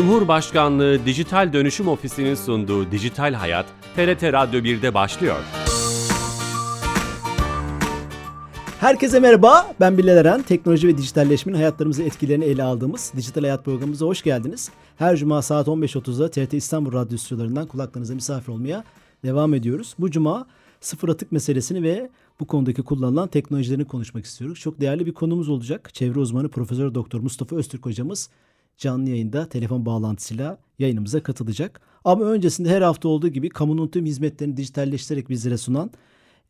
Cumhurbaşkanlığı Dijital Dönüşüm Ofisi'nin sunduğu Dijital Hayat, TRT Radyo 1'de başlıyor. Herkese merhaba, ben Bilal Eren. Teknoloji ve dijitalleşmenin hayatlarımızı etkilerini ele aldığımız Dijital Hayat programımıza hoş geldiniz. Her cuma saat 15.30'da TRT İstanbul Radyo stüdyolarından kulaklarınıza misafir olmaya devam ediyoruz. Bu cuma sıfır atık meselesini ve bu konudaki kullanılan teknolojilerini konuşmak istiyoruz. Çok değerli bir konumuz olacak. Çevre uzmanı Profesör Doktor Mustafa Öztürk hocamız canlı yayında telefon bağlantısıyla yayınımıza katılacak. Ama öncesinde her hafta olduğu gibi kamunun tüm hizmetlerini dijitalleştirerek bizlere sunan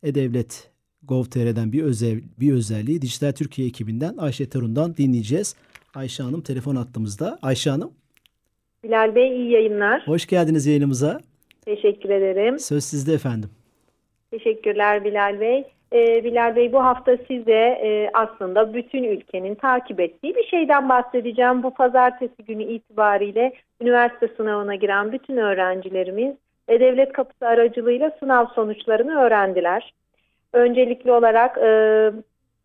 E-Devlet Gov.tr'den bir, özel, bir özelliği Dijital Türkiye ekibinden Ayşe Tarun'dan dinleyeceğiz. Ayşe Hanım telefon attığımızda. Ayşe Hanım. Bilal Bey iyi yayınlar. Hoş geldiniz yayınımıza. Teşekkür ederim. Söz sizde efendim. Teşekkürler Bilal Bey. Ee, Bilal Bey bu hafta size e, aslında bütün ülkenin takip ettiği bir şeyden bahsedeceğim. Bu pazartesi günü itibariyle üniversite sınavına giren bütün öğrencilerimiz ve devlet kapısı aracılığıyla sınav sonuçlarını öğrendiler. Öncelikli olarak e,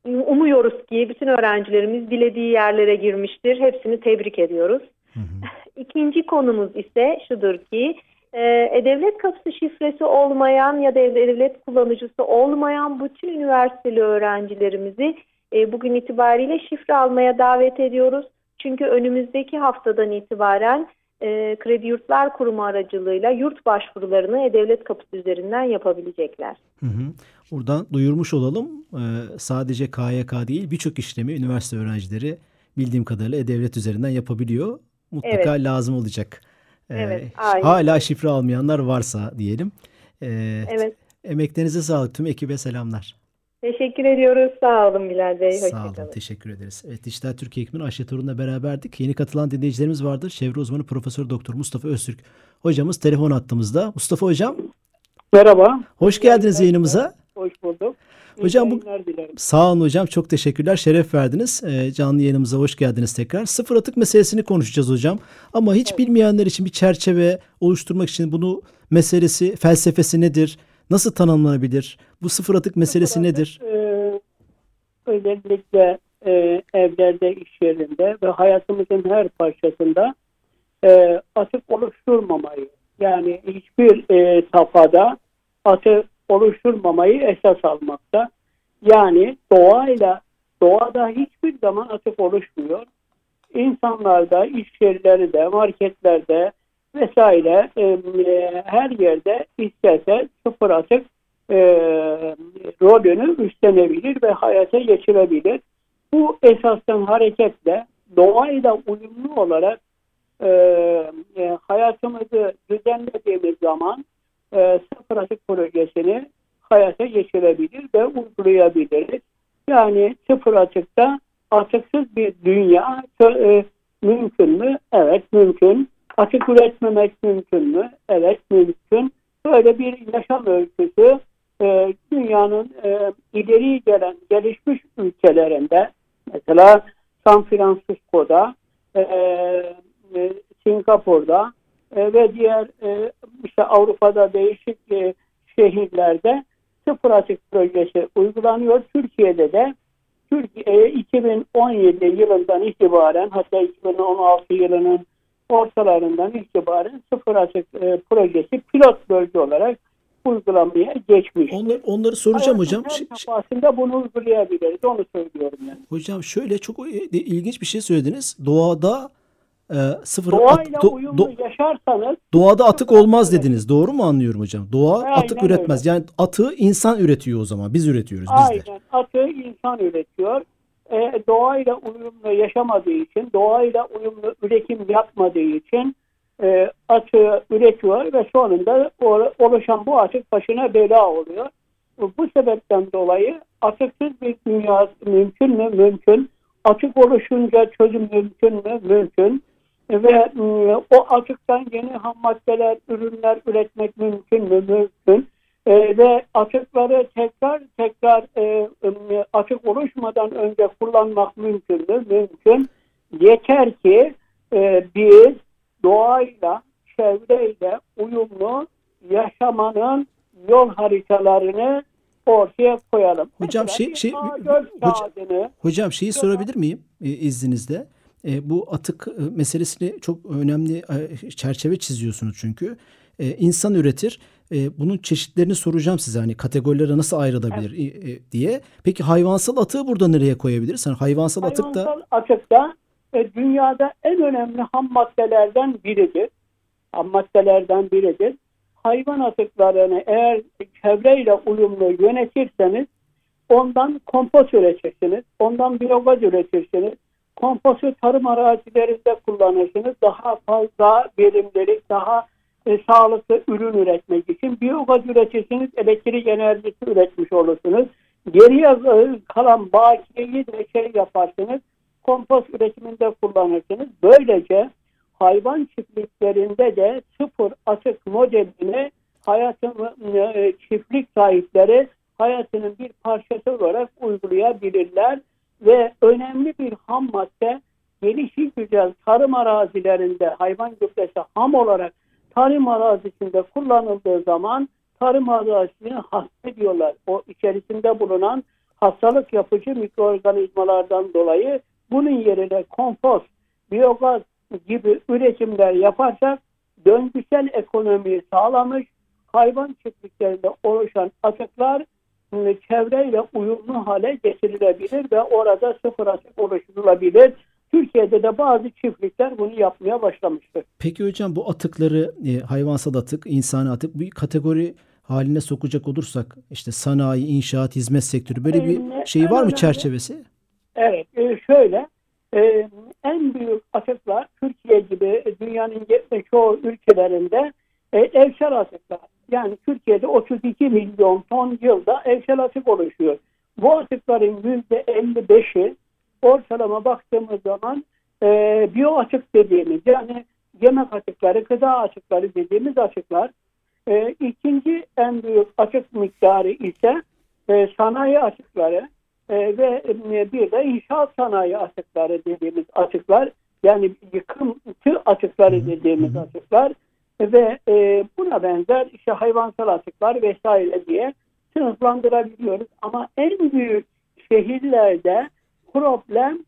umuyoruz ki bütün öğrencilerimiz dilediği yerlere girmiştir. Hepsini tebrik ediyoruz. Hı hı. İkinci konumuz ise şudur ki e-Devlet kapısı şifresi olmayan ya da devlet kullanıcısı olmayan bütün üniversiteli öğrencilerimizi e, bugün itibariyle şifre almaya davet ediyoruz. Çünkü önümüzdeki haftadan itibaren e, Kredi Yurtlar Kurumu aracılığıyla yurt başvurularını E-Devlet kapısı üzerinden yapabilecekler. Hı hı. Buradan duyurmuş olalım. Ee, sadece KYK değil birçok işlemi üniversite öğrencileri bildiğim kadarıyla E-Devlet üzerinden yapabiliyor. Mutlaka evet. lazım olacak. Ee, evet, hala şifre almayanlar varsa diyelim. Ee, evet. Emeklerinize sağlık. Tüm ekibe selamlar. Teşekkür ediyoruz. Sağ olun Bilal Bey. Sağ olun. Teşekkür ederiz. Evet Dijital Türkiye ekibinin Ayşe Torun'la beraberdik. Yeni katılan dinleyicilerimiz vardır. Çevre uzmanı Profesör Doktor Mustafa Öztürk hocamız telefon attığımızda. Mustafa hocam. Merhaba. Hoş geldiniz yayınımıza. Hoş bulduk. Hocam bu, sağ olun hocam çok teşekkürler. Şeref verdiniz. Ee, canlı yayınımıza hoş geldiniz tekrar. Sıfır atık meselesini konuşacağız hocam. Ama hiç evet. bilmeyenler için bir çerçeve oluşturmak için bunu meselesi felsefesi nedir? Nasıl tanımlanabilir? Bu sıfır atık meselesi sıfır nedir? Atık, e, özellikle e, evlerde iş yerinde ve hayatımızın her parçasında e, atık oluşturmamayı yani hiçbir e, safhada atık oluşturmamayı esas almakta. Yani doğayla doğada hiçbir zaman atık oluşmuyor. İnsanlarda, iş yerleri marketlerde vesaire e, her yerde isterse sıfır atık e, rolünü üstlenebilir ve hayata geçirebilir. Bu esasdan hareketle doğayla uyumlu olarak e, e, hayatımızı düzenlediğimiz zaman e, sıfır projesini hayata geçirebilir ve uygulayabiliriz. Yani sıfır atıkta atıksız bir dünya e, mümkün mü? Evet mümkün. Atık üretmemek mümkün mü? Evet mümkün. Böyle bir yaşam ölçüsü e, dünyanın e, ileri gelen gelişmiş ülkelerinde mesela San Francisco'da e, e, Singapur'da e, ve diğer e, işte Avrupa'da değişik e, şehirlerde sıfır atık projesi uygulanıyor. Türkiye'de de Türkiye 2017 yılından itibaren hatta 2016 yılının ortalarından itibaren sıfır atık e, projesi pilot bölge olarak uygulamaya geçmiş. Onlar, onları soracağım Hayatın hocam. Aslında bunu uygulayabiliriz. Onu söylüyorum yani. Hocam şöyle çok ilginç bir şey söylediniz. Doğada e, sıfır Doğayla at, do, uyumlu do, yaşarsanız doğada atık olmaz dediniz. Doğru mu anlıyorum hocam? Doğa Aynen atık üretmez. Öyle. Yani atığı insan üretiyor o zaman. Biz üretiyoruz bizler. Aynen. Atığı insan üretiyor. E, doğayla uyumlu yaşamadığı için, doğayla uyumlu üretim yapmadığı için e, atığı üretiyor ve sonunda oluşan bu atık başına bela oluyor. Bu sebepten dolayı atıksız bir dünya mümkün mü? Mümkün. Atık oluşunca çözüm mümkün mü? Mümkün ve e, o atıktan yeni ham maddeler, ürünler üretmek mümkün mü? Mümkün. E, ve atıkları tekrar tekrar e, e, atık oluşmadan önce kullanmak mümkün mü? Mümkün. Yeter ki e, biz doğayla, çevreyle uyumlu yaşamanın yol haritalarını ortaya koyalım. Hocam şey şey hoca, hocam şeyi sorabilir miyim e, izninizle? E, bu atık e, meselesini çok önemli e, çerçeve çiziyorsunuz çünkü. E, insan üretir. E, bunun çeşitlerini soracağım size hani kategorilere nasıl ayrılabilir e, e, diye. Peki hayvansal atığı burada nereye koyabiliriz? Yani hayvansal, atık da Hayvansal atık da e, dünyada en önemli ham maddelerden biridir. Ham maddelerden biridir. Hayvan atıklarını eğer çevreyle uyumlu yönetirseniz ondan kompost üretirsiniz. Ondan biyogaz üretirsiniz. Kompostu tarım arazilerinde kullanırsınız. Daha fazla verimlilik, daha e, sağlıklı ürün üretmek için biyogaz üretirsiniz. Elektrik enerjisi üretmiş olursunuz. Geriye kalan bakiyeyi de şey yaparsınız. Kompost üretiminde kullanırsınız. Böylece hayvan çiftliklerinde de sıfır atık modelini hayatın e, çiftlik sahipleri hayatının bir parçası olarak uygulayabilirler ve önemli bir ham madde gelişi güzel tarım arazilerinde hayvan gübresi ham olarak tarım arazisinde kullanıldığı zaman tarım arazisini hasta ediyorlar. O içerisinde bulunan hastalık yapıcı mikroorganizmalardan dolayı bunun yerine kompost, biyogaz gibi üretimler yaparsak döngüsel ekonomiyi sağlamış hayvan çiftliklerinde oluşan atıklar çevreyle uyumlu hale getirilebilir ve orada sıfır atık oluşturulabilir. Türkiye'de de bazı çiftlikler bunu yapmaya başlamıştır. Peki hocam bu atıkları e, hayvansal atık, insani atık bir kategori haline sokacak olursak işte sanayi, inşaat, hizmet sektörü böyle bir Ee, şey var mı çerçevesi? Evet, e, şöyle e, en büyük atıklar Türkiye gibi dünyanın ge- çoğu ülkelerinde e, evsel atıklar. Yani Türkiye'de 32 milyon ton yılda evsel atık oluşuyor. Bu atıkların %55'i ortalama baktığımız zaman e, biyo atık dediğimiz yani yemek atıkları, gıda atıkları dediğimiz atıklar. E, ikinci en büyük atık miktarı ise e, sanayi atıkları e, ve e, bir de inşaat sanayi atıkları dediğimiz atıklar yani yıkıntı atıkları dediğimiz atıklar ve e, buna benzer işte hayvansal atıklar vesaire diye sınıflandırabiliyoruz. Ama en büyük şehirlerde problem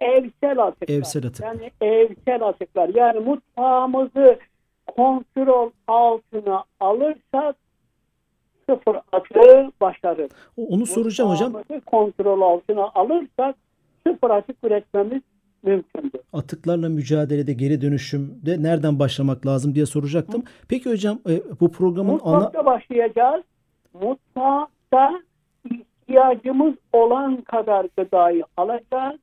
evsel atıklar. Evsel atık. Yani evsel atıklar. Yani mutfağımızı kontrol altına alırsak sıfır atığı başarır. Onu soracağım hocam. Mutfağımızı kontrol altına alırsak sıfır atık üretmemiz mümkündür. Atıklarla mücadelede geri dönüşümde nereden başlamak lazım diye soracaktım. Peki hocam e, bu programın ana Mutfakta başlayacağız. Mutfakta ihtiyacımız olan kadar gıdayı alacağız.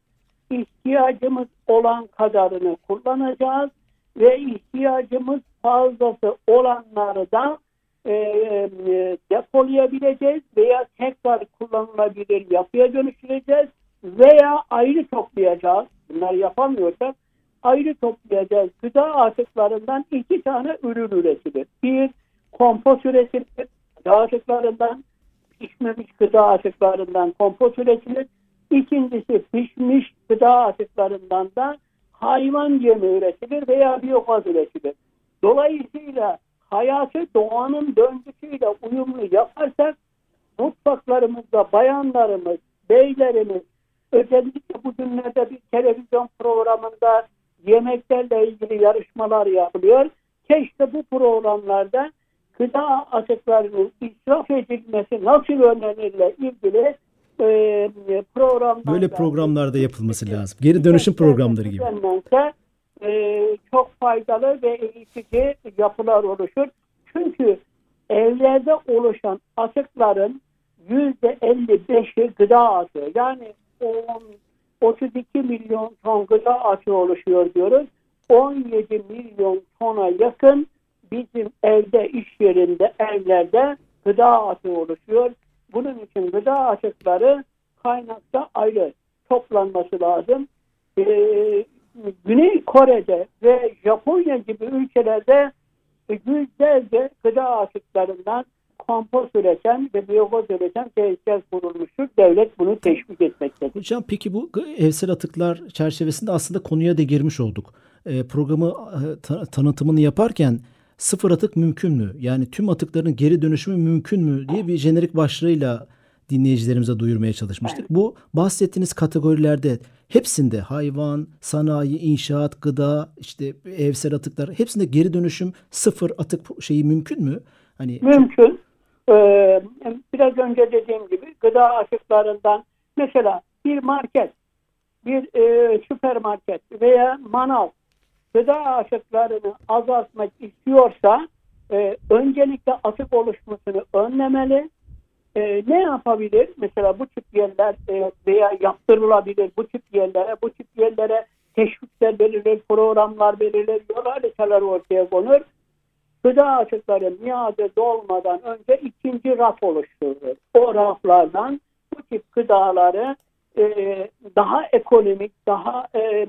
İhtiyacımız olan kadarını kullanacağız ve ihtiyacımız fazlası olanları da e, e, depolayabileceğiz veya tekrar kullanılabilir yapıya dönüştüreceğiz veya ayrı toplayacağız. Bunları yapamıyorsak ayrı toplayacağız. Gıda atıklarından iki tane ürün üretilir. Bir, kompost üretilir. Gıda atıklarından pişmemiş gıda atıklarından kompost üretilir. İkincisi pişmiş gıda atıklarından da hayvan yemi üretilir veya biyogaz üretilir. Dolayısıyla hayatı doğanın döngüsüyle uyumlu yaparsak mutfaklarımızda bayanlarımız, beylerimiz özellikle bugünlerde bir televizyon programında yemeklerle ilgili yarışmalar yapılıyor. Keşke bu programlarda gıda atıklarının israf edilmesi nasıl önlenirle ilgili e, programlar böyle programlarda yapılması lazım. Geri dönüşüm programları gibi. E, çok faydalı ve eğitici yapılar oluşur. Çünkü evlerde oluşan atıkların yüzde 55'i gıda atığı. Yani 10, 32 milyon ton gıda atığı oluşuyor diyoruz. 17 milyon tona yakın bizim evde, iş yerinde, evlerde gıda atığı oluşuyor. Bunun için gıda atıkları kaynakta ayrı toplanması lazım. Ee, Güney Kore'de ve Japonya gibi ülkelerde yüzlerce gıda atıklarından kompost üreten ve biyogaz üreten tesisler kurulmuştur. Devlet bunu teşvik etmektedir. Hocam peki bu evsel atıklar çerçevesinde aslında konuya da girmiş olduk. E, programı e, ta- tanıtımını yaparken sıfır atık mümkün mü? Yani tüm atıkların geri dönüşümü mümkün mü diye bir jenerik başlığıyla dinleyicilerimize duyurmaya çalışmıştık. Bu bahsettiğiniz kategorilerde hepsinde hayvan, sanayi, inşaat, gıda, işte evsel atıklar hepsinde geri dönüşüm sıfır atık şeyi mümkün mü? Hani mümkün. Ee, biraz önce dediğim gibi gıda atıklarından mesela bir market, bir e, süpermarket veya manav gıda atıklarını azaltmak istiyorsa e, öncelikle atık oluşmasını önlemeli. E, ne yapabilir? Mesela bu tip yerler e, veya yaptırılabilir bu tip yerlere, bu tip yerlere teşvikler verilir, programlar verilir, yol haritaları ortaya konur. Gıda atıkları miadı dolmadan önce ikinci raf oluşturulur. O raflardan bu tip gıdaları e, daha ekonomik, daha e,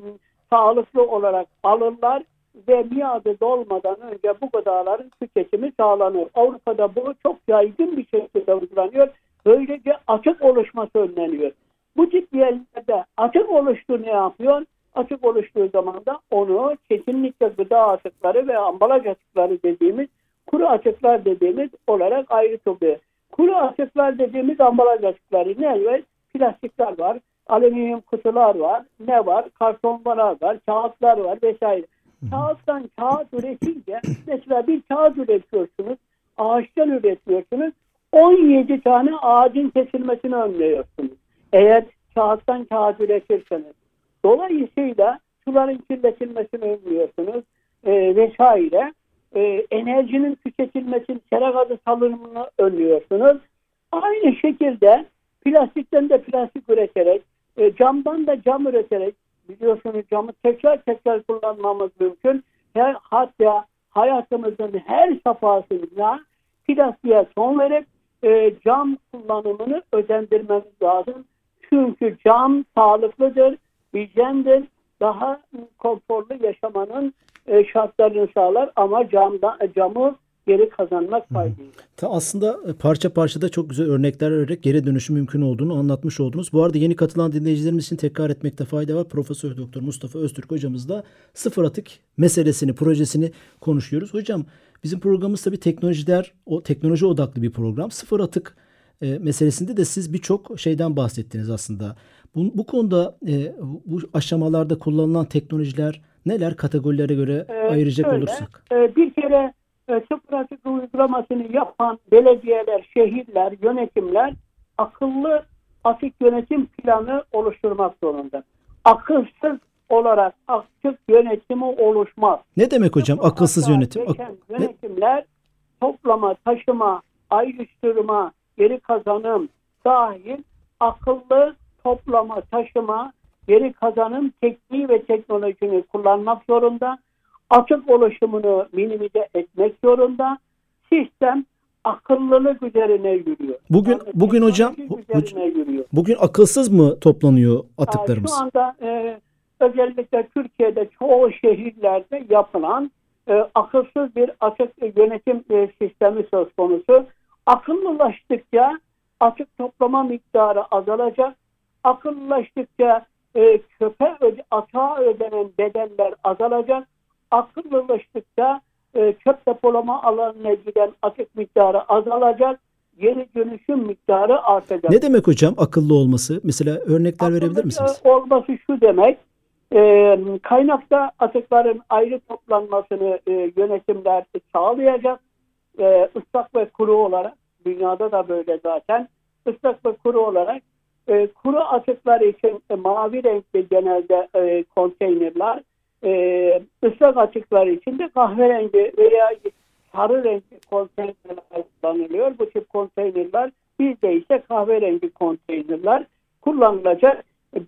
sağlıklı olarak alırlar ve miadı dolmadan önce bu gıdaların tüketimi sağlanır. Avrupa'da bu çok yaygın bir şekilde uygulanıyor. Böylece açık oluşması önleniyor. Bu tip yerlerde açık oluştu ne yapıyor? Açık oluştuğu zaman da onu kesinlikle gıda atıkları ve ambalaj atıkları dediğimiz kuru atıklar dediğimiz olarak ayrı tutuyor. Kuru atıklar dediğimiz ambalaj atıkları ne var? Plastikler var, alüminyum kutular var, ne var? Kartonlar var, kağıtlar var vesaire. Kağıttan kağıt üretince mesela bir kağıt üretiyorsunuz, ağaçtan üretiyorsunuz, 17 tane ağacın kesilmesini önlüyorsunuz. Eğer kağıttan kağıt üretirseniz. Dolayısıyla suların kirletilmesini önlüyorsunuz e, vesaire. E, enerjinin tüketilmesini, sera gazı salınımını önlüyorsunuz. Aynı şekilde plastikten de plastik üreterek, e, camdan da cam üreterek, biliyorsunuz camı tekrar tekrar kullanmamız mümkün. Her, hatta hayatımızın her safhasında plastiğe son verip e, cam kullanımını özendirmemiz lazım. Çünkü cam sağlıklıdır, hijyendir, daha konforlu yaşamanın e, şartlarını sağlar ama camda, camı geri kazanmak faydayla. Ta aslında e, parça parça da çok güzel örnekler vererek geri dönüşüm mümkün olduğunu anlatmış oldunuz. Bu arada yeni katılan dinleyicilerimiz için tekrar etmekte fayda var. Profesör Doktor Mustafa Öztürk hocamızla sıfır atık meselesini, projesini konuşuyoruz. Hocam bizim programımız tabii teknolojiler, o teknoloji odaklı bir program. Sıfır atık e, meselesinde de siz birçok şeyden bahsettiniz aslında. Bu, bu konuda e, bu aşamalarda kullanılan teknolojiler neler kategorilere göre ee, ayıracak şöyle, olursak? E, bir kere e, sıfır atık uygulamasını yapan belediyeler, şehirler, yönetimler akıllı atık yönetim planı oluşturmak zorunda. Akılsız olarak atık yönetimi oluşmaz. Ne demek hocam sıfır akılsız yönetim? Yönetimler toplama, taşıma, ayrıştırma, geri kazanım dahil akıllı toplama, taşıma, geri kazanım tekniği ve teknolojini kullanmak zorunda atık oluşumunu minimize etmek zorunda. Sistem akıllılık üzerine yürüyor. Bugün yani bugün hocam yürüyor. bugün akılsız mı toplanıyor atıklarımız? Şu anda e, özellikle Türkiye'de çoğu şehirlerde yapılan e, akılsız bir atık yönetim e, sistemi söz konusu. Akıllılaştıkça atık toplama miktarı azalacak. Akıllılaştıkça e, köpe öde, atağa ödenen bedeller azalacak akıllılaştıkça e, çöp depolama alanına giden atık miktarı azalacak, geri dönüşüm miktarı artacak. Ne demek hocam akıllı olması? Mesela örnekler akıllı verebilir misiniz? olması şu demek, e, kaynakta atıkların ayrı toplanmasını e, yönetimler sağlayacak. E, ıslak ve kuru olarak, dünyada da böyle zaten, ıslak ve kuru olarak e, kuru atıklar için e, mavi renkli genelde e, konteynerler, e, ıslak açıklar içinde kahverengi veya sarı renkli konteynerler kullanılıyor. Bu tip konteynerler bizde ise kahverengi konteynerler kullanılacak.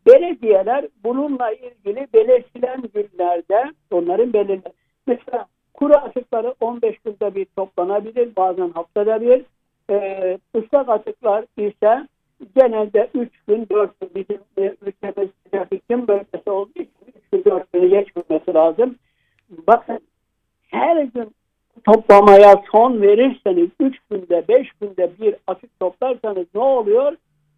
Belediyeler bununla ilgili belirtilen günlerde onların belirli mesela kuru atıkları 15 günde bir toplanabilir bazen haftada bir ee, ıslak atıklar ise genelde 3 gün 4 gün bizim ülkemiz iklim bölgesi olduğu için 3 gün 4 günü geçmemesi lazım. Bakın her gün toplamaya son verirseniz 3 günde 5 günde bir atık toplarsanız ne oluyor?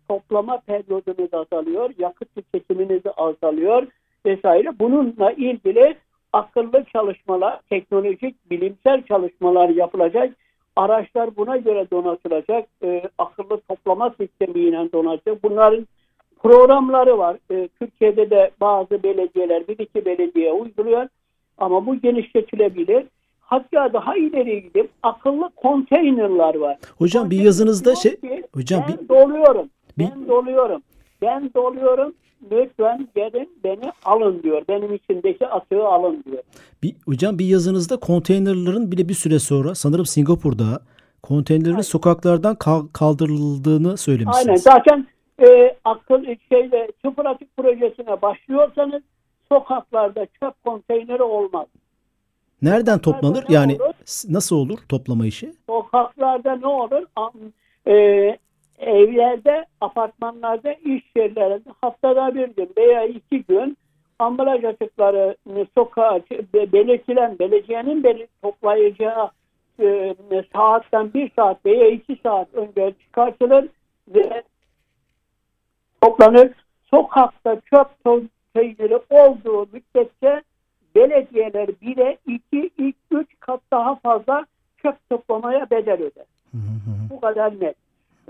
Toplama periyodunuz azalıyor, yakıt tüketiminiz azalıyor vesaire. Bununla ilgili akıllı çalışmalar, teknolojik, bilimsel çalışmalar yapılacak. Araçlar buna göre donatılacak. E, akıllı toplama sistemiyle donatılacak. Bunların programları var. E, Türkiye'de de bazı belediyeler, bir iki belediye uyguluyor. Ama bu genişletilebilir. Hatta daha ileri gidip akıllı konteynerlar var. Hocam bir yazınızda şey hocam ben bir, doluyorum. bir- Ben doluyorum. Ben doluyorum. Lütfen gelin beni alın diyor. Benim içindeki atığı alın diyor. bir hocam bir yazınızda konteynerların bile bir süre sonra sanırım Singapur'da konteynerlerin sokaklardan kal- kaldırıldığını Aynen. söylemişsiniz. Zaten e, akıl şeyle sıfır atık projesine başlıyorsanız sokaklarda çöp konteyneri olmaz. Nereden toplanır? ne Yani olur? nasıl olur toplama işi? Sokaklarda ne olur? E, evlerde, apartmanlarda, iş yerlerinde haftada bir gün veya iki gün ambalaj atıkları e, sokağa be- belirtilen belediyenin beli toplayacağı e, saatten bir saat veya iki saat önce çıkartılır ve toplanır. Sokakta çöp konteyneri olduğu müddetçe belediyeler bile iki, ilk üç kat daha fazla çöp toplamaya bedel öder. Hı hı. Bu kadar net.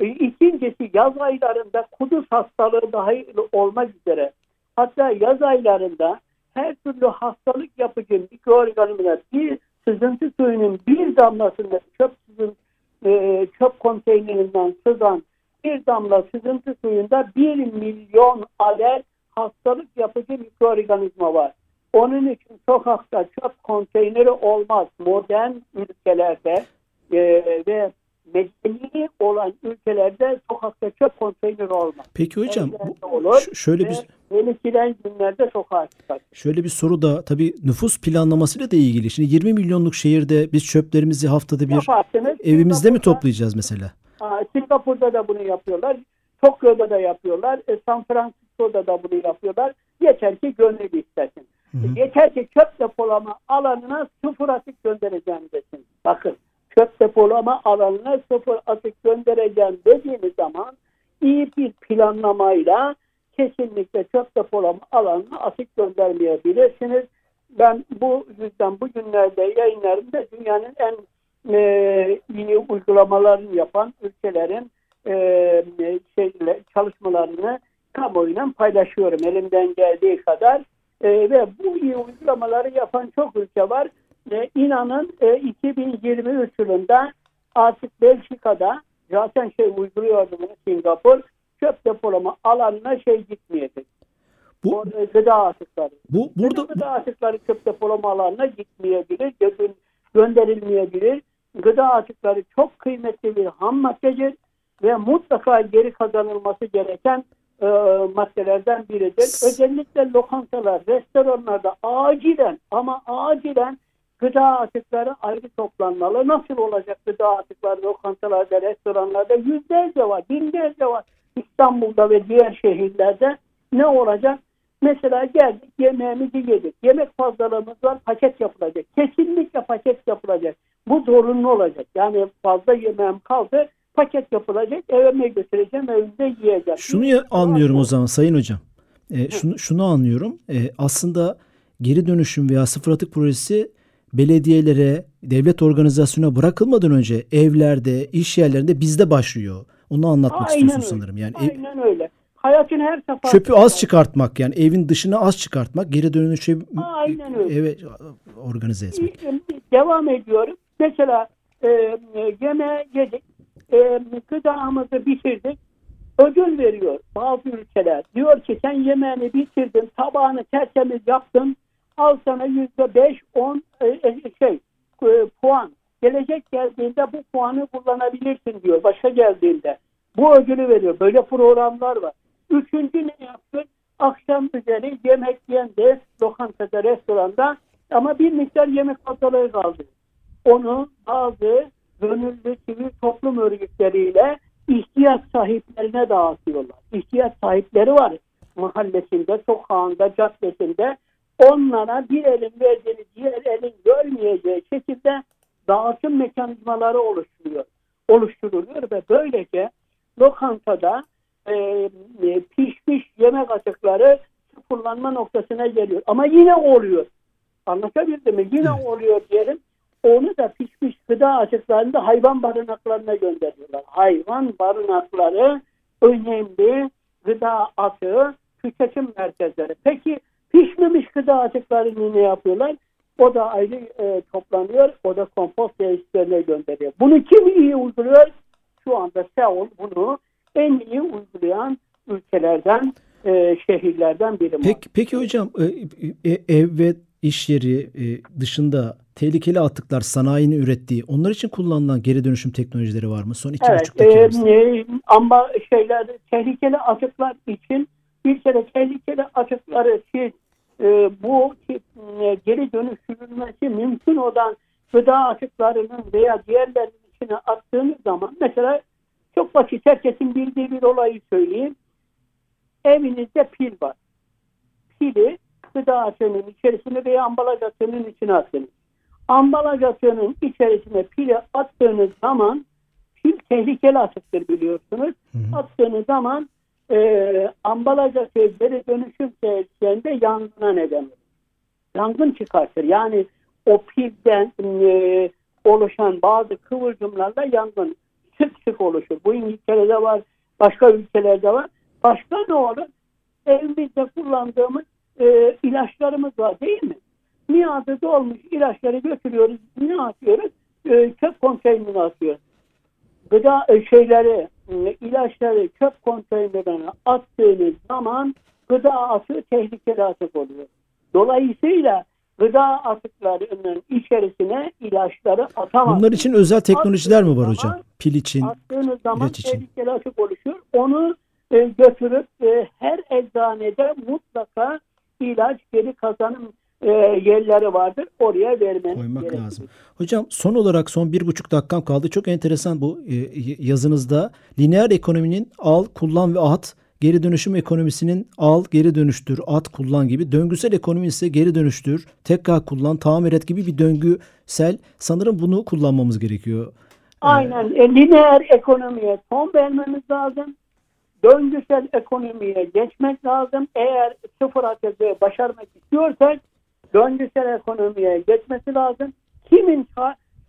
E, İkincisi yaz aylarında kuduz hastalığı dahil olmak üzere hatta yaz aylarında her türlü hastalık yapıcı mikroorganizmalar bir sızıntı suyunun bir damlasında çöp sızın, e, çöp konteynerinden sızan bir damla sızıntı suyunda bir milyon adet hastalık yapıcı mikroorganizma var. Onun için sokakta çöp konteyneri olmaz. Modern ülkelerde e, ve medeni olan ülkelerde sokakta çöp konteyneri olmaz. Peki hocam bu, olur şöyle bir belirtilen günlerde sokağa çıkar. şöyle bir soru da tabii nüfus planlamasıyla da ilgili. Şimdi 20 milyonluk şehirde biz çöplerimizi haftada bir Yaparsınız. evimizde mi toplayacağız mesela? Aa, Singapur'da da bunu yapıyorlar. Tokyo'da da yapıyorlar. E, San Francisco'da da bunu yapıyorlar. Yeter ki gönül istesin. Hı hı. Yeter ki çöp depolama alanına sıfır atık göndereceğim desin. Bakın çöp depolama alanına sıfır atık göndereceğim dediğiniz zaman iyi bir planlamayla kesinlikle çöp depolama alanına atık göndermeyebilirsiniz. Ben bu yüzden bugünlerde yayınlarımda dünyanın en e, iyi uygulamalarını yapan ülkelerin e, şeyle, çalışmalarını kamuoyuyla paylaşıyorum elimden geldiği kadar. E, ve bu iyi uygulamaları yapan çok ülke var. E, inanın e, 2023 yılında artık Belçika'da zaten şey uyguluyordu bunu Singapur çöp depolama alanına şey gitmeyecek. Bu Orada gıda atıkları. bu burada Gıda atıkları çöp depolama alanına gitmeyebilir, gö- gönderilmeyebilir. Gıda atıkları çok kıymetli bir ham maddedir ve mutlaka geri kazanılması gereken e, maddelerden biridir. Özellikle lokantalar, restoranlarda acilen ama acilen gıda atıkları ayrı toplanmalı. Nasıl olacak gıda atıkları lokantalarda, restoranlarda? Yüzlerce var, binlerce var. İstanbul'da ve diğer şehirlerde ne olacak? Mesela geldik yemeğimizi yedik. Yemek fazlalığımız var paket yapılacak. Kesinlikle paket yapılacak. Bu zorunlu olacak. Yani fazla yemeğim kaldı paket yapılacak. Evime götüreceğim evimde yiyeceğim. Şunu ya- anlıyorum o zaman Sayın Hocam. E, şunu, şunu anlıyorum. E, aslında geri dönüşüm veya sıfır atık projesi belediyelere, devlet organizasyonuna bırakılmadan önce evlerde, iş yerlerinde bizde başlıyor. Onu anlatmak Aynen istiyorsun öyle. sanırım. Yani ev- Aynen öyle. Hayatın her safhasında. çöpü az çıkartmak yani evin dışına az çıkartmak, geri dönüşü Aynen öyle. eve organize etmek. Devam ediyorum. Mesela e, e, yemeği yedik. E, gıdamızı bitirdik. Ödül veriyor bazı ülkeler. Diyor ki sen yemeğini bitirdin, tabağını tertemiz yaptın. Al sana yüzde beş, on e, e, şey e, puan. Gelecek geldiğinde bu puanı kullanabilirsin diyor. Başka geldiğinde. Bu ödülü veriyor. Böyle programlar var. Üçüncü ne yaptı? Akşam üzeri yemek yendi lokantada, restoranda ama bir miktar yemek fazlalığı kaldı. Onu bazı gönüllü sivil toplum örgütleriyle ihtiyaç sahiplerine dağıtıyorlar. İhtiyaç sahipleri var mahallesinde, sokağında, caddesinde. Onlara bir elin verdiğini diğer elin görmeyeceği şekilde dağıtım mekanizmaları oluşturuyor. Oluşturuluyor ve böylece lokantada e, e, pişmiş yemek atıkları sıfırlanma noktasına geliyor. Ama yine oluyor. Anlatabildim mi? Yine oluyor diyelim. onu da pişmiş gıda atıklarını hayvan barınaklarına gönderiyorlar. Hayvan barınakları önemli gıda atığı tüketim merkezleri. Peki pişmemiş gıda atıklarını ne yapıyorlar? O da ayrı e, toplanıyor. O da kompost tesislerine gönderiyor. Bunu kim iyi uyguluyor? Şu anda Seul bunu en iyi uygulayan ülkelerden, e, şehirlerden biri. Peki, peki hocam e, e, ev ve iş yeri e, dışında tehlikeli atıklar sanayinin ürettiği onlar için kullanılan geri dönüşüm teknolojileri var mı? Son iki evet, buçuk e, ama şeyler tehlikeli atıklar için bir kere tehlikeli atıkları siz e, bu e, geri dönüştürülmesi mümkün olan gıda atıklarının veya diğerlerinin içine attığınız zaman mesela çok basit herkesin bildiği bir olayı söyleyeyim. Evinizde pil var. Pili gıda atığının içerisine veya ambalaj atığının içine attınız. Ambalaj atığının içerisine pili attığınız zaman pil tehlikeli atıktır biliyorsunuz. Hı hı. Attığınız zaman e, ambalaj atığı geri dönüşüm tesislerinde yangına neden olur. Yangın çıkartır. Yani o pilden e, oluşan bazı kıvılcımlarla yangın sık sık oluşur. Bu İngiltere'de var, başka ülkelerde var. Başka ne olur? Evimizde kullandığımız e, ilaçlarımız var değil mi? Miadı dolmuş ilaçları götürüyoruz. Ne atıyoruz? E, çöp konteynerine atıyoruz. Gıda e, şeyleri, e, ilaçları çöp konteynerine attığınız zaman gıda atığı tehlikeli atık oluyor. Dolayısıyla gıda atıklarının içerisine ilaçları atamaz. Bunlar için özel teknolojiler mi var hocam? Pil için, attığınız zaman için. tehlikeli atık oluşuyor. Onu e, götürüp e, her eczanede mutlaka ilaç geri kazanım e, yerleri vardır. Oraya vermeniz Koymak gerekir. lazım. Hocam son olarak son bir buçuk dakikam kaldı. Çok enteresan bu e, yazınızda. Lineer ekonominin al, kullan ve at geri dönüşüm ekonomisinin al, geri dönüştür, at, kullan gibi. Döngüsel ekonomi ise geri dönüştür, tekrar kullan, tamir et gibi bir döngüsel. Sanırım bunu kullanmamız gerekiyor. Aynen. E, lineer ekonomiye son vermemiz lazım. Döngüsel ekonomiye geçmek lazım. Eğer sıfır atığı başarmak istiyorsak döngüsel ekonomiye geçmesi lazım. Kimin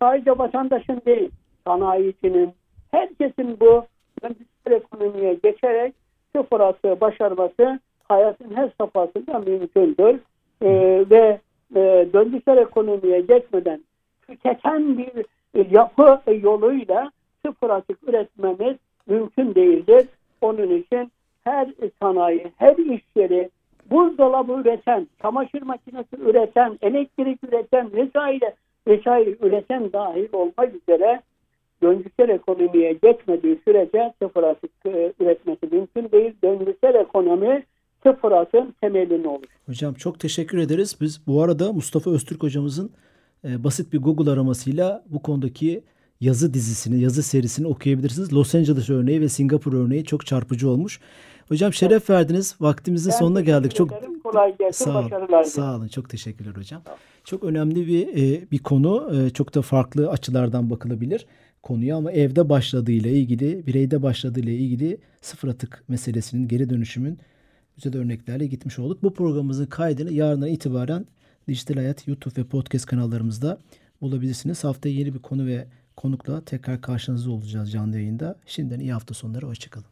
sadece vatandaşın değil, sanayicinin, herkesin bu döngüsel ekonomiye geçerek sıfır atığı başarması hayatın her safhasında mümkündür. Ee, ve e, döngüsel ekonomiye geçmeden tüketen bir yapı yoluyla sıfır atık üretmemiz mümkün değildir. Onun için her sanayi, her iş yeri, buzdolabı üreten, çamaşır makinesi üreten, elektrik üreten vesaire vesaire üreten dahil olmak üzere döngüsel ekonomiye geçmediği sürece sıfır atık e, üretmesi mümkün değil. Döngüsel ekonomi sıfır atın temelini olur. Hocam çok teşekkür ederiz. Biz bu arada Mustafa Öztürk hocamızın e, basit bir Google aramasıyla bu konudaki yazı dizisini, yazı serisini okuyabilirsiniz. Los Angeles örneği ve Singapur örneği çok çarpıcı olmuş. Hocam şeref verdiniz. Vaktimizin ben sonuna geldik. Çok kolay gelsin. Sağ olun. Sağ olun. Çok teşekkürler hocam. Çok önemli bir e, bir konu. E, çok da farklı açılardan bakılabilir konuya ama evde başladığıyla ilgili, bireyde başladığıyla ilgili sıfır atık meselesinin, geri dönüşümün güzel örneklerle gitmiş olduk. Bu programımızın kaydını yarından itibaren Dijital Hayat YouTube ve podcast kanallarımızda bulabilirsiniz. Haftaya yeni bir konu ve konukla tekrar karşınızda olacağız canlı yayında. Şimdiden iyi hafta sonları. Hoşçakalın.